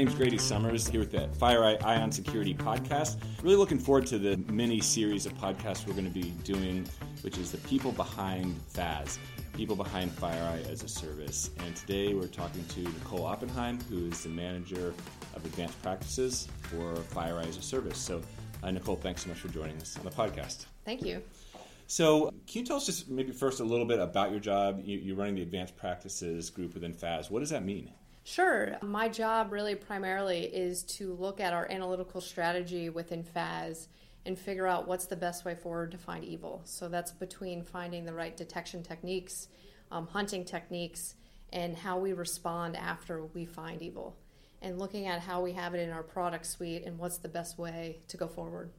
name's Grady Summers here with the FireEye Ion Security Podcast. Really looking forward to the mini series of podcasts we're going to be doing, which is the people behind FAS, people behind FireEye as a service. And today we're talking to Nicole Oppenheim, who is the manager of advanced practices for FireEye as a service. So, uh, Nicole, thanks so much for joining us on the podcast. Thank you. So, can you tell us just maybe first a little bit about your job? You, are running the advanced practices group within FAS. What does that mean? Sure. My job really primarily is to look at our analytical strategy within FAS and figure out what's the best way forward to find evil. So that's between finding the right detection techniques, um, hunting techniques, and how we respond after we find evil, and looking at how we have it in our product suite and what's the best way to go forward.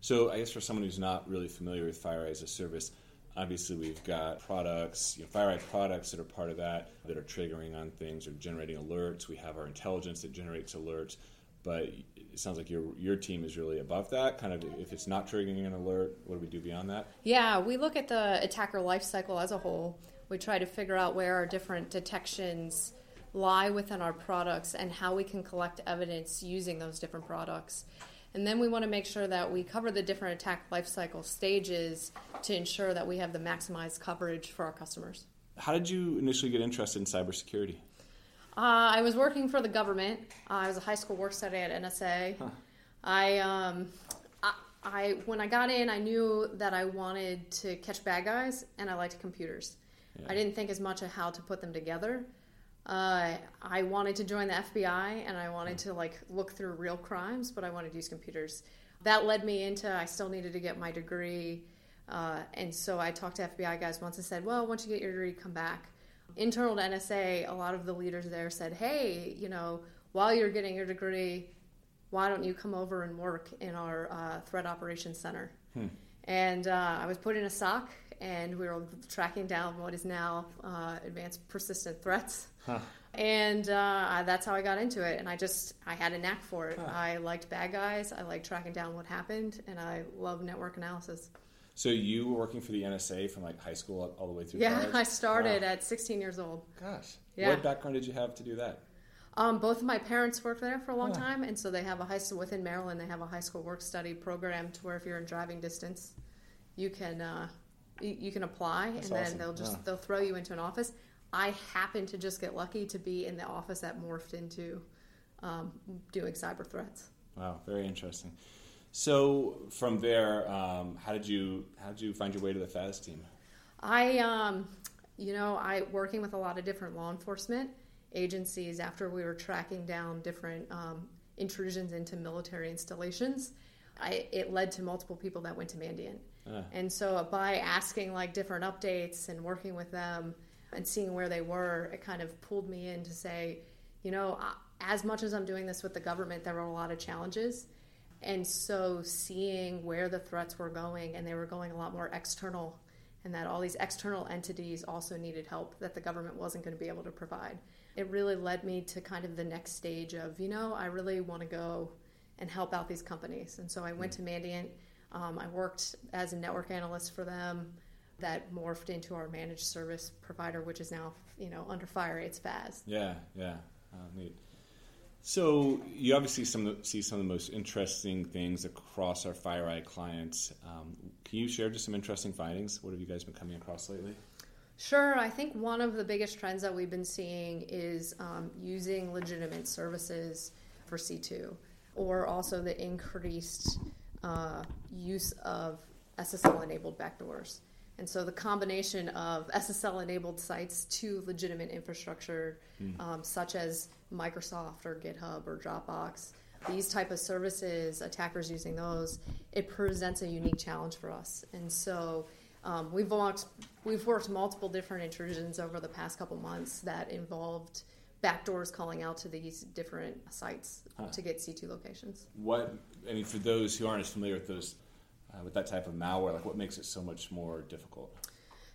So, I guess for someone who's not really familiar with FireEye as a service, Obviously, we've got products, you know, FireEye products that are part of that that are triggering on things or generating alerts. We have our intelligence that generates alerts, but it sounds like your your team is really above that. Kind of, if it's not triggering an alert, what do we do beyond that? Yeah, we look at the attacker lifecycle as a whole. We try to figure out where our different detections lie within our products and how we can collect evidence using those different products. And then we want to make sure that we cover the different attack lifecycle stages to ensure that we have the maximized coverage for our customers. How did you initially get interested in cybersecurity? Uh, I was working for the government. Uh, I was a high school work study at NSA. Huh. I, um, I, I, when I got in, I knew that I wanted to catch bad guys, and I liked computers. Yeah. I didn't think as much of how to put them together. Uh, I wanted to join the FBI and I wanted to like look through real crimes, but I wanted to use computers. That led me into I still needed to get my degree, uh, and so I talked to FBI guys once and said, "Well, once you get your degree, come back." Internal to NSA, a lot of the leaders there said, "Hey, you know, while you're getting your degree, why don't you come over and work in our uh, threat operations center?" Hmm. And uh, I was put in a SOC and we were tracking down what is now uh, advanced persistent threats. Huh. And uh, that's how I got into it. And I just, I had a knack for it. Huh. I liked bad guys. I liked tracking down what happened. And I love network analysis. So you were working for the NSA from like high school all the way through Yeah, college? I started wow. at 16 years old. Gosh. Yeah. What background did you have to do that? Um, both of my parents worked there for a long time, and so they have a high school within Maryland. They have a high school work study program to where if you're in driving distance, you can uh, you, you, can apply, That's and then they'll just yeah. they'll throw you into an office. I happened to just get lucky to be in the office that morphed into um, doing cyber threats. Wow, very interesting. So from there, um, how did you how did you find your way to the FAS team? I, um, you know, I working with a lot of different law enforcement agencies after we were tracking down different um, intrusions into military installations. I, it led to multiple people that went to Mandiant. Uh. And so by asking like different updates and working with them and seeing where they were, it kind of pulled me in to say, you know, as much as I'm doing this with the government, there were a lot of challenges. And so seeing where the threats were going, and they were going a lot more external, and that all these external entities also needed help that the government wasn't going to be able to provide. It really led me to kind of the next stage of, you know, I really want to go and help out these companies. And so I went to Mandiant. Um, I worked as a network analyst for them that morphed into our managed service provider, which is now you know under fire. It's FAS. Yeah, yeah, uh, neat. So you obviously some see some of the most interesting things across our FireEye clients. Um, can you share just some interesting findings? What have you guys been coming across lately? Sure. I think one of the biggest trends that we've been seeing is um, using legitimate services for C2, or also the increased uh, use of SSL enabled backdoors. And so the combination of SSL enabled sites to legitimate infrastructure, mm. um, such as Microsoft or GitHub or Dropbox, these type of services, attackers using those, it presents a unique challenge for us. And so um, we've worked we've worked multiple different intrusions over the past couple months that involved backdoors calling out to these different sites huh. to get C2 locations. What I mean for those who aren't as familiar with those uh, with that type of malware? Like, what makes it so much more difficult?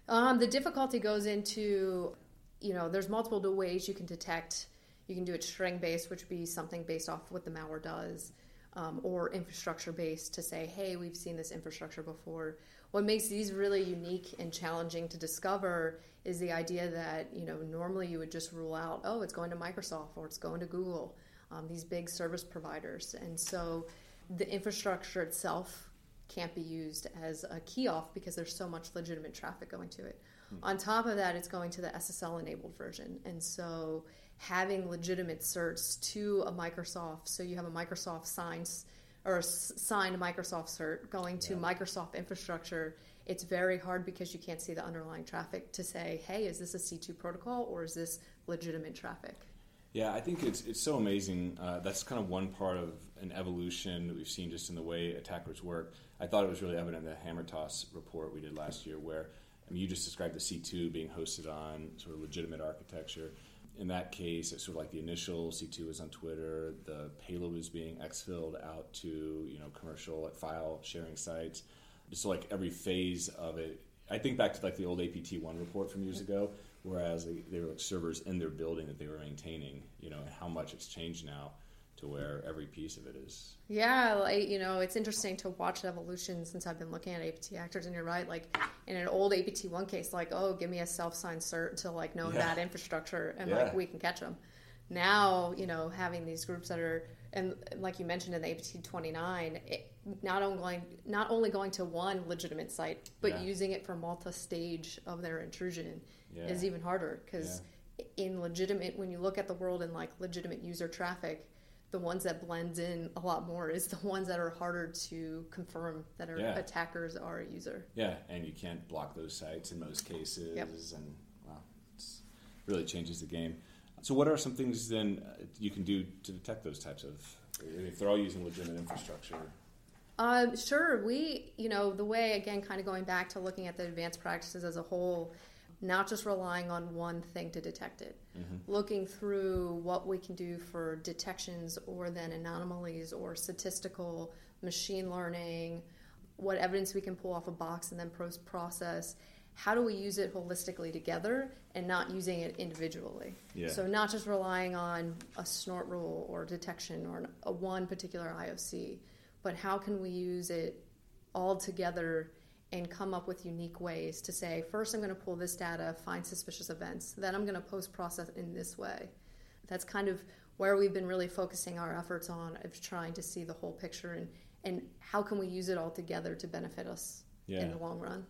Um, the difficulty goes into, you know, there's multiple ways you can detect. You can do it string based, which would be something based off what the malware does, um, or infrastructure based to say, hey, we've seen this infrastructure before. What makes these really unique and challenging to discover is the idea that, you know, normally you would just rule out, oh, it's going to Microsoft or it's going to Google. um, these big service providers. And so the infrastructure itself can't be used as a key off because there's so much legitimate traffic going to it. Mm-hmm. On top of that, it's going to the SSL enabled version. And so having legitimate certs to a Microsoft, so you have a Microsoft signs or signed Microsoft cert going to yeah. Microsoft infrastructure, it's very hard because you can't see the underlying traffic to say, hey, is this a C2 protocol or is this legitimate traffic? Yeah, I think it's it's so amazing. Uh, that's kind of one part of an evolution that we've seen just in the way attackers work. I thought it was really evident in the HAMMERTOSS report we did last year, where I mean, you just described the C2 being hosted on sort of legitimate architecture. In that case, it's sort of like the initial C2 is on Twitter. The payload is being exfilled out to you know commercial file sharing sites. So like every phase of it. I think back to like the old APT one report from years ago whereas they, they were like servers in their building that they were maintaining. You know, and how much it's changed now to where every piece of it is. Yeah, like, you know, it's interesting to watch the evolution since I've been looking at APT actors, and you're right. Like in an old APT one case, like oh, give me a self-signed cert to like known yeah. bad infrastructure, and yeah. like we can catch them. Now, you know, having these groups that are and like you mentioned in the APT 29, it, not only going, not only going to one legitimate site, but yeah. using it for multi-stage of their intrusion yeah. is even harder because yeah. in legitimate when you look at the world in like legitimate user traffic the ones that blend in a lot more is the ones that are harder to confirm that are yeah. attackers are a user yeah and you can't block those sites in most cases yep. and wow it really changes the game so what are some things then uh, you can do to detect those types of if they're all using legitimate infrastructure um, sure. We, you know, the way, again, kind of going back to looking at the advanced practices as a whole, not just relying on one thing to detect it. Mm-hmm. Looking through what we can do for detections or then anomalies or statistical machine learning, what evidence we can pull off a box and then post process. How do we use it holistically together and not using it individually? Yeah. So, not just relying on a snort rule or detection or a one particular IOC, but how can we use it all together and come up with unique ways to say, first, I'm going to pull this data, find suspicious events, then I'm going to post process in this way. That's kind of where we've been really focusing our efforts on of trying to see the whole picture and, and how can we use it all together to benefit us yeah. in the long run.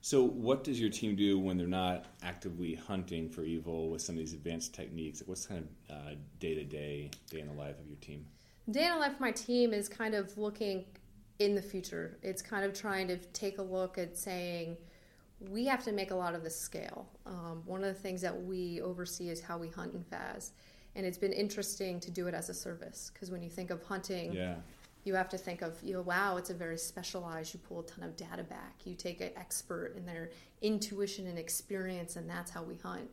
So, what does your team do when they're not actively hunting for evil with some of these advanced techniques? What's kind of day to day, day in the life of your team? Day in the life of my team is kind of looking in the future. It's kind of trying to take a look at saying we have to make a lot of this scale. Um, one of the things that we oversee is how we hunt in FAS, and it's been interesting to do it as a service because when you think of hunting, yeah. you have to think of you know wow, it's a very specialized. You pull a ton of data back. You take an expert and their intuition and experience, and that's how we hunt,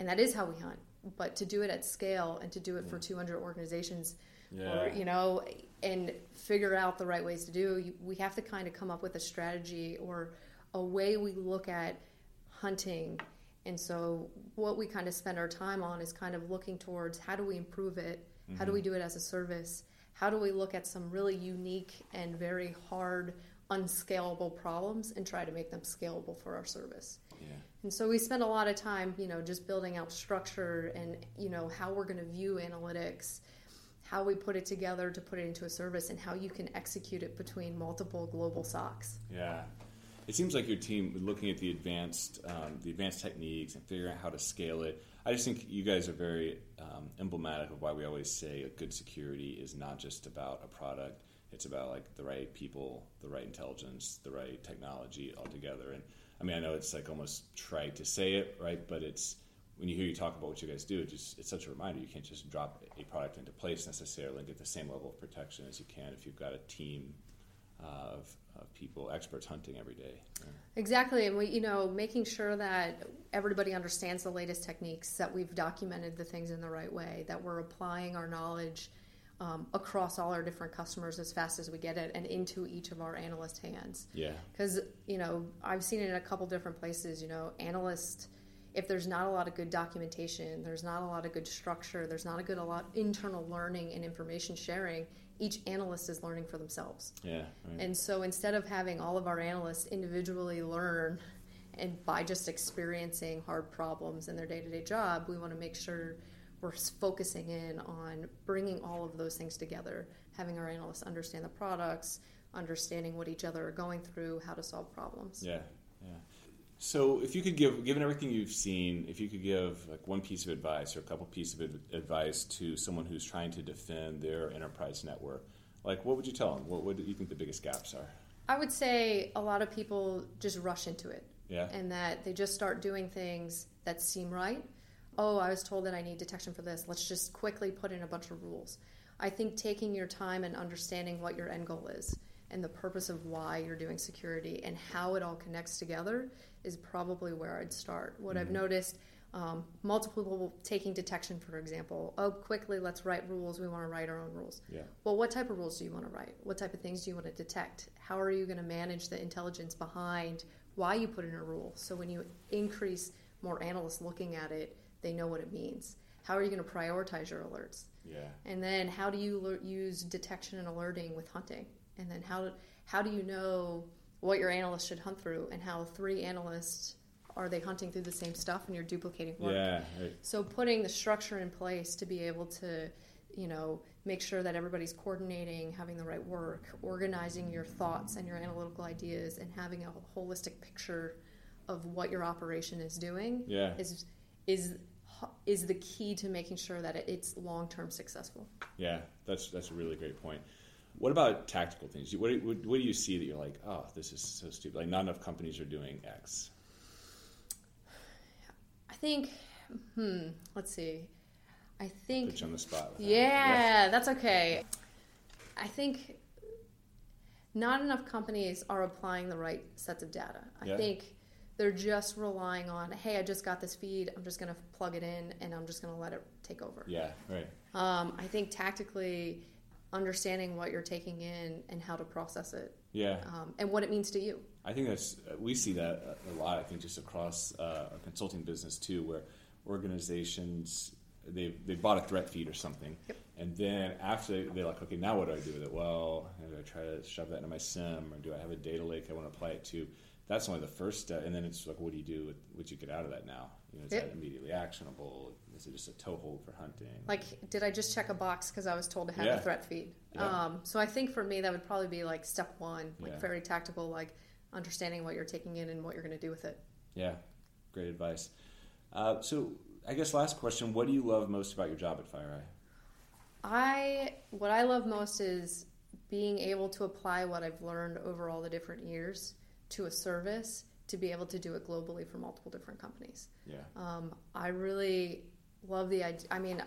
and that is how we hunt. But to do it at scale and to do it yeah. for 200 organizations yeah. or you know and figure out the right ways to do we have to kind of come up with a strategy or a way we look at hunting and so what we kind of spend our time on is kind of looking towards how do we improve it how do we mm-hmm. do it as a service how do we look at some really unique and very hard unscalable problems and try to make them scalable for our service yeah. and so we spend a lot of time you know just building out structure and you know how we're going to view analytics how we put it together to put it into a service and how you can execute it between multiple global SOCs. Yeah. It seems like your team, looking at the advanced, um, the advanced techniques and figuring out how to scale it. I just think you guys are very um, emblematic of why we always say a good security is not just about a product; it's about like the right people, the right intelligence, the right technology all together. And I mean, I know it's like almost trite to say it, right? But it's when you hear you talk about what you guys do, it just it's such a reminder. You can't just drop a product into place necessarily and get the same level of protection as you can if you've got a team of, of people, experts hunting every day. Yeah. Exactly, and we, you know, making sure that everybody understands the latest techniques, that we've documented the things in the right way, that we're applying our knowledge um, across all our different customers as fast as we get it and into each of our analyst hands. Yeah. Because, you know, I've seen it in a couple different places, you know, analysts if there's not a lot of good documentation, there's not a lot of good structure, there's not a good a lot internal learning and information sharing, each analyst is learning for themselves. Yeah. Right. And so instead of having all of our analysts individually learn and by just experiencing hard problems in their day-to-day job, we want to make sure we're focusing in on bringing all of those things together, having our analysts understand the products, understanding what each other are going through, how to solve problems. Yeah, yeah. So, if you could give, given everything you've seen, if you could give like one piece of advice or a couple pieces of advice to someone who's trying to defend their enterprise network, like what would you tell them? What would you think the biggest gaps are? I would say a lot of people just rush into it. Yeah. And that they just start doing things that seem right. Oh, I was told that I need detection for this. Let's just quickly put in a bunch of rules. I think taking your time and understanding what your end goal is and the purpose of why you're doing security and how it all connects together is probably where I'd start. What mm-hmm. I've noticed um, multiple people taking detection, for example. Oh, quickly, let's write rules. We want to write our own rules. Yeah. Well, what type of rules do you want to write? What type of things do you want to detect? How are you going to manage the intelligence behind why you put in a rule? So when you increase more analysts looking at it, they know what it means. How are you going to prioritize your alerts? Yeah. And then how do you use detection and alerting with hunting? And then how how do you know what your analyst should hunt through and how three analysts are they hunting through the same stuff and you're duplicating work? Yeah. Right. So putting the structure in place to be able to, you know, make sure that everybody's coordinating, having the right work, organizing your thoughts and your analytical ideas, and having a holistic picture of what your operation is doing yeah. is is is the key to making sure that it's long term successful. Yeah, that's that's a really great point. What about tactical things? What do, what, what do you see that you're like, oh, this is so stupid? Like, not enough companies are doing X. I think, hmm, let's see. I think. Put you on the spot. Yeah, that's okay. I think not enough companies are applying the right sets of data. I yeah. think they're just relying on, hey, I just got this feed. I'm just going to plug it in and I'm just going to let it take over. Yeah, right. Um, I think tactically understanding what you're taking in and how to process it. Yeah. Um, and what it means to you. I think that's we see that a lot. I think just across uh, our consulting business too, where organizations they they bought a threat feed or something, yep. and then after they're like, okay, now what do I do with it? Well, do I try to shove that into my SIEM, or do I have a data lake I want to apply it to? That's only the first step, and then it's like, what do you do with what you get out of that now? You know, is yep. that immediately actionable? Is it just a toehold for hunting? Like, did I just check a box because I was told to have yeah. a threat feed? Yeah. Um, so I think for me that would probably be like step one, like yeah. very tactical, like understanding what you're taking in and what you're going to do with it. Yeah, great advice. Uh, so I guess last question: What do you love most about your job at FireEye? I what I love most is being able to apply what I've learned over all the different years to a service to be able to do it globally for multiple different companies. Yeah. Um, I really love the idea. I mean,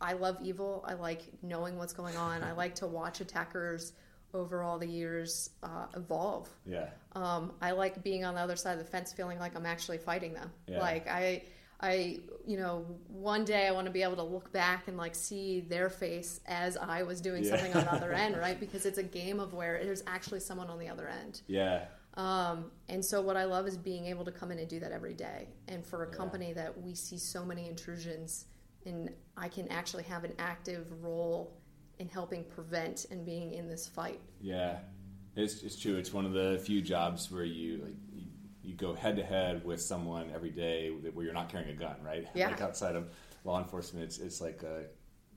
I love evil. I like knowing what's going on. I like to watch attackers over all the years uh, evolve. Yeah. Um, I like being on the other side of the fence, feeling like I'm actually fighting them. Yeah. Like I, I, you know, one day I want to be able to look back and like see their face as I was doing yeah. something on the other end, right? Because it's a game of where there's actually someone on the other end. Yeah. Um, and so what I love is being able to come in and do that every day. And for a Yeah. company that we see so many intrusions, and I can actually have an active role in helping prevent and being in this fight. Yeah, it's, it's true. It's one of the few jobs where you like you, you go head to head with someone every day where you're not carrying a gun, right? Yeah. Like outside of law enforcement, it's it's like a,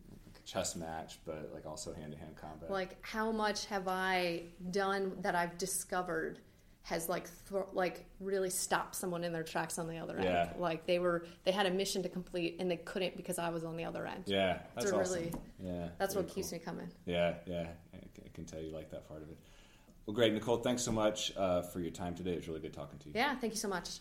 like a chess match, but like also hand to hand combat. Like how much have I done that I've discovered has like th- like really stopped someone in their tracks on the other end. Yeah. Like they were they had a mission to complete and they couldn't because I was on the other end. yeah, that's So awesome. really- yeah, That's very what keeps cool. me coming. Yeah, yeah, I can- I can tell you like that part of it. Well, great, Nicole. Thanks so much uh, for your time today. It was really good talking to you. Yeah, thank you so much.